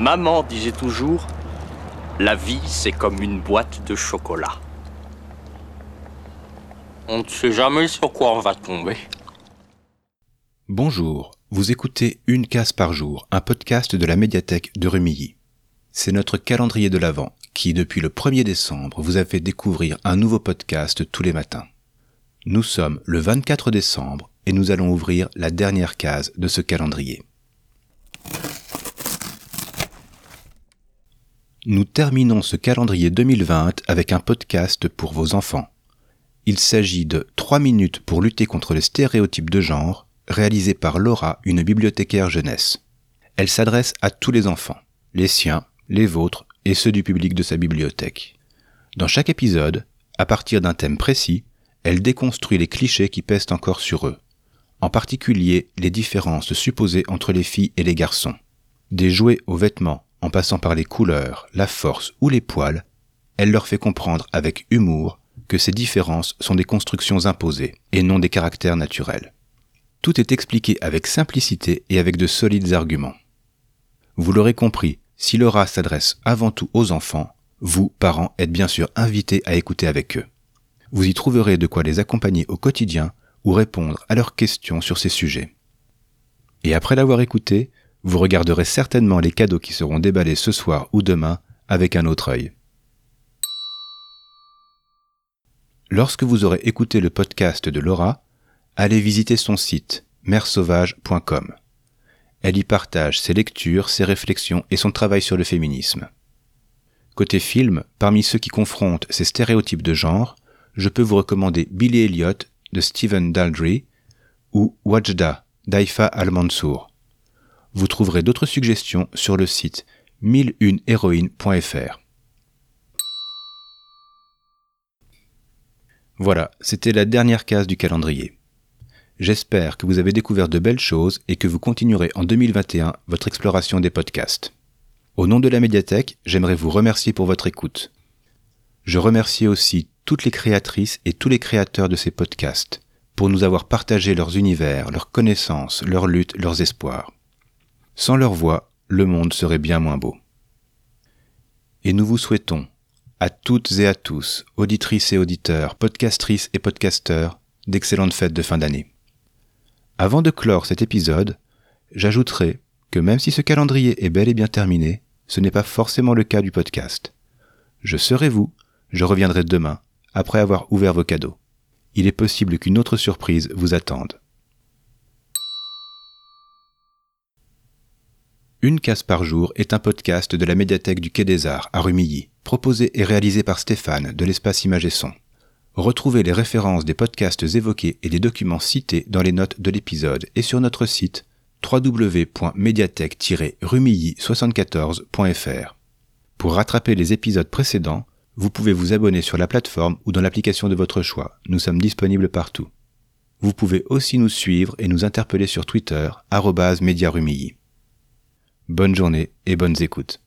Maman disait toujours, la vie c'est comme une boîte de chocolat. On ne sait jamais sur quoi on va tomber. Bonjour, vous écoutez Une case par jour, un podcast de la médiathèque de Rumilly. C'est notre calendrier de l'Avent qui, depuis le 1er décembre, vous a fait découvrir un nouveau podcast tous les matins. Nous sommes le 24 décembre et nous allons ouvrir la dernière case de ce calendrier. Nous terminons ce calendrier 2020 avec un podcast pour vos enfants. Il s'agit de 3 minutes pour lutter contre les stéréotypes de genre, réalisé par Laura, une bibliothécaire jeunesse. Elle s'adresse à tous les enfants, les siens, les vôtres et ceux du public de sa bibliothèque. Dans chaque épisode, à partir d'un thème précis, elle déconstruit les clichés qui pèsent encore sur eux, en particulier les différences supposées entre les filles et les garçons. Des jouets aux vêtements, en passant par les couleurs, la force ou les poils, elle leur fait comprendre avec humour que ces différences sont des constructions imposées et non des caractères naturels. Tout est expliqué avec simplicité et avec de solides arguments. Vous l'aurez compris, si Laura s'adresse avant tout aux enfants, vous, parents, êtes bien sûr invités à écouter avec eux. Vous y trouverez de quoi les accompagner au quotidien ou répondre à leurs questions sur ces sujets. Et après l'avoir écouté, vous regarderez certainement les cadeaux qui seront déballés ce soir ou demain avec un autre œil. Lorsque vous aurez écouté le podcast de Laura, allez visiter son site mersauvage.com. Elle y partage ses lectures, ses réflexions et son travail sur le féminisme. Côté film, parmi ceux qui confrontent ces stéréotypes de genre, je peux vous recommander Billy Elliot de Stephen Daldry ou Wajda d'Aifa Al-Mansour. Vous trouverez d'autres suggestions sur le site 1001héroïne.fr. Voilà, c'était la dernière case du calendrier. J'espère que vous avez découvert de belles choses et que vous continuerez en 2021 votre exploration des podcasts. Au nom de la médiathèque, j'aimerais vous remercier pour votre écoute. Je remercie aussi toutes les créatrices et tous les créateurs de ces podcasts pour nous avoir partagé leurs univers, leurs connaissances, leurs luttes, leurs espoirs. Sans leur voix, le monde serait bien moins beau. Et nous vous souhaitons, à toutes et à tous, auditrices et auditeurs, podcastrices et podcasteurs, d'excellentes fêtes de fin d'année. Avant de clore cet épisode, j'ajouterai que même si ce calendrier est bel et bien terminé, ce n'est pas forcément le cas du podcast. Je serai vous, je reviendrai demain, après avoir ouvert vos cadeaux. Il est possible qu'une autre surprise vous attende. Une case par jour est un podcast de la médiathèque du Quai des Arts à Rumilly, proposé et réalisé par Stéphane de l'espace Image et Son. Retrouvez les références des podcasts évoqués et des documents cités dans les notes de l'épisode et sur notre site www.mediathèque-rumilly74.fr. Pour rattraper les épisodes précédents, vous pouvez vous abonner sur la plateforme ou dans l'application de votre choix. Nous sommes disponibles partout. Vous pouvez aussi nous suivre et nous interpeller sur Twitter, Bonne journée et bonnes écoutes.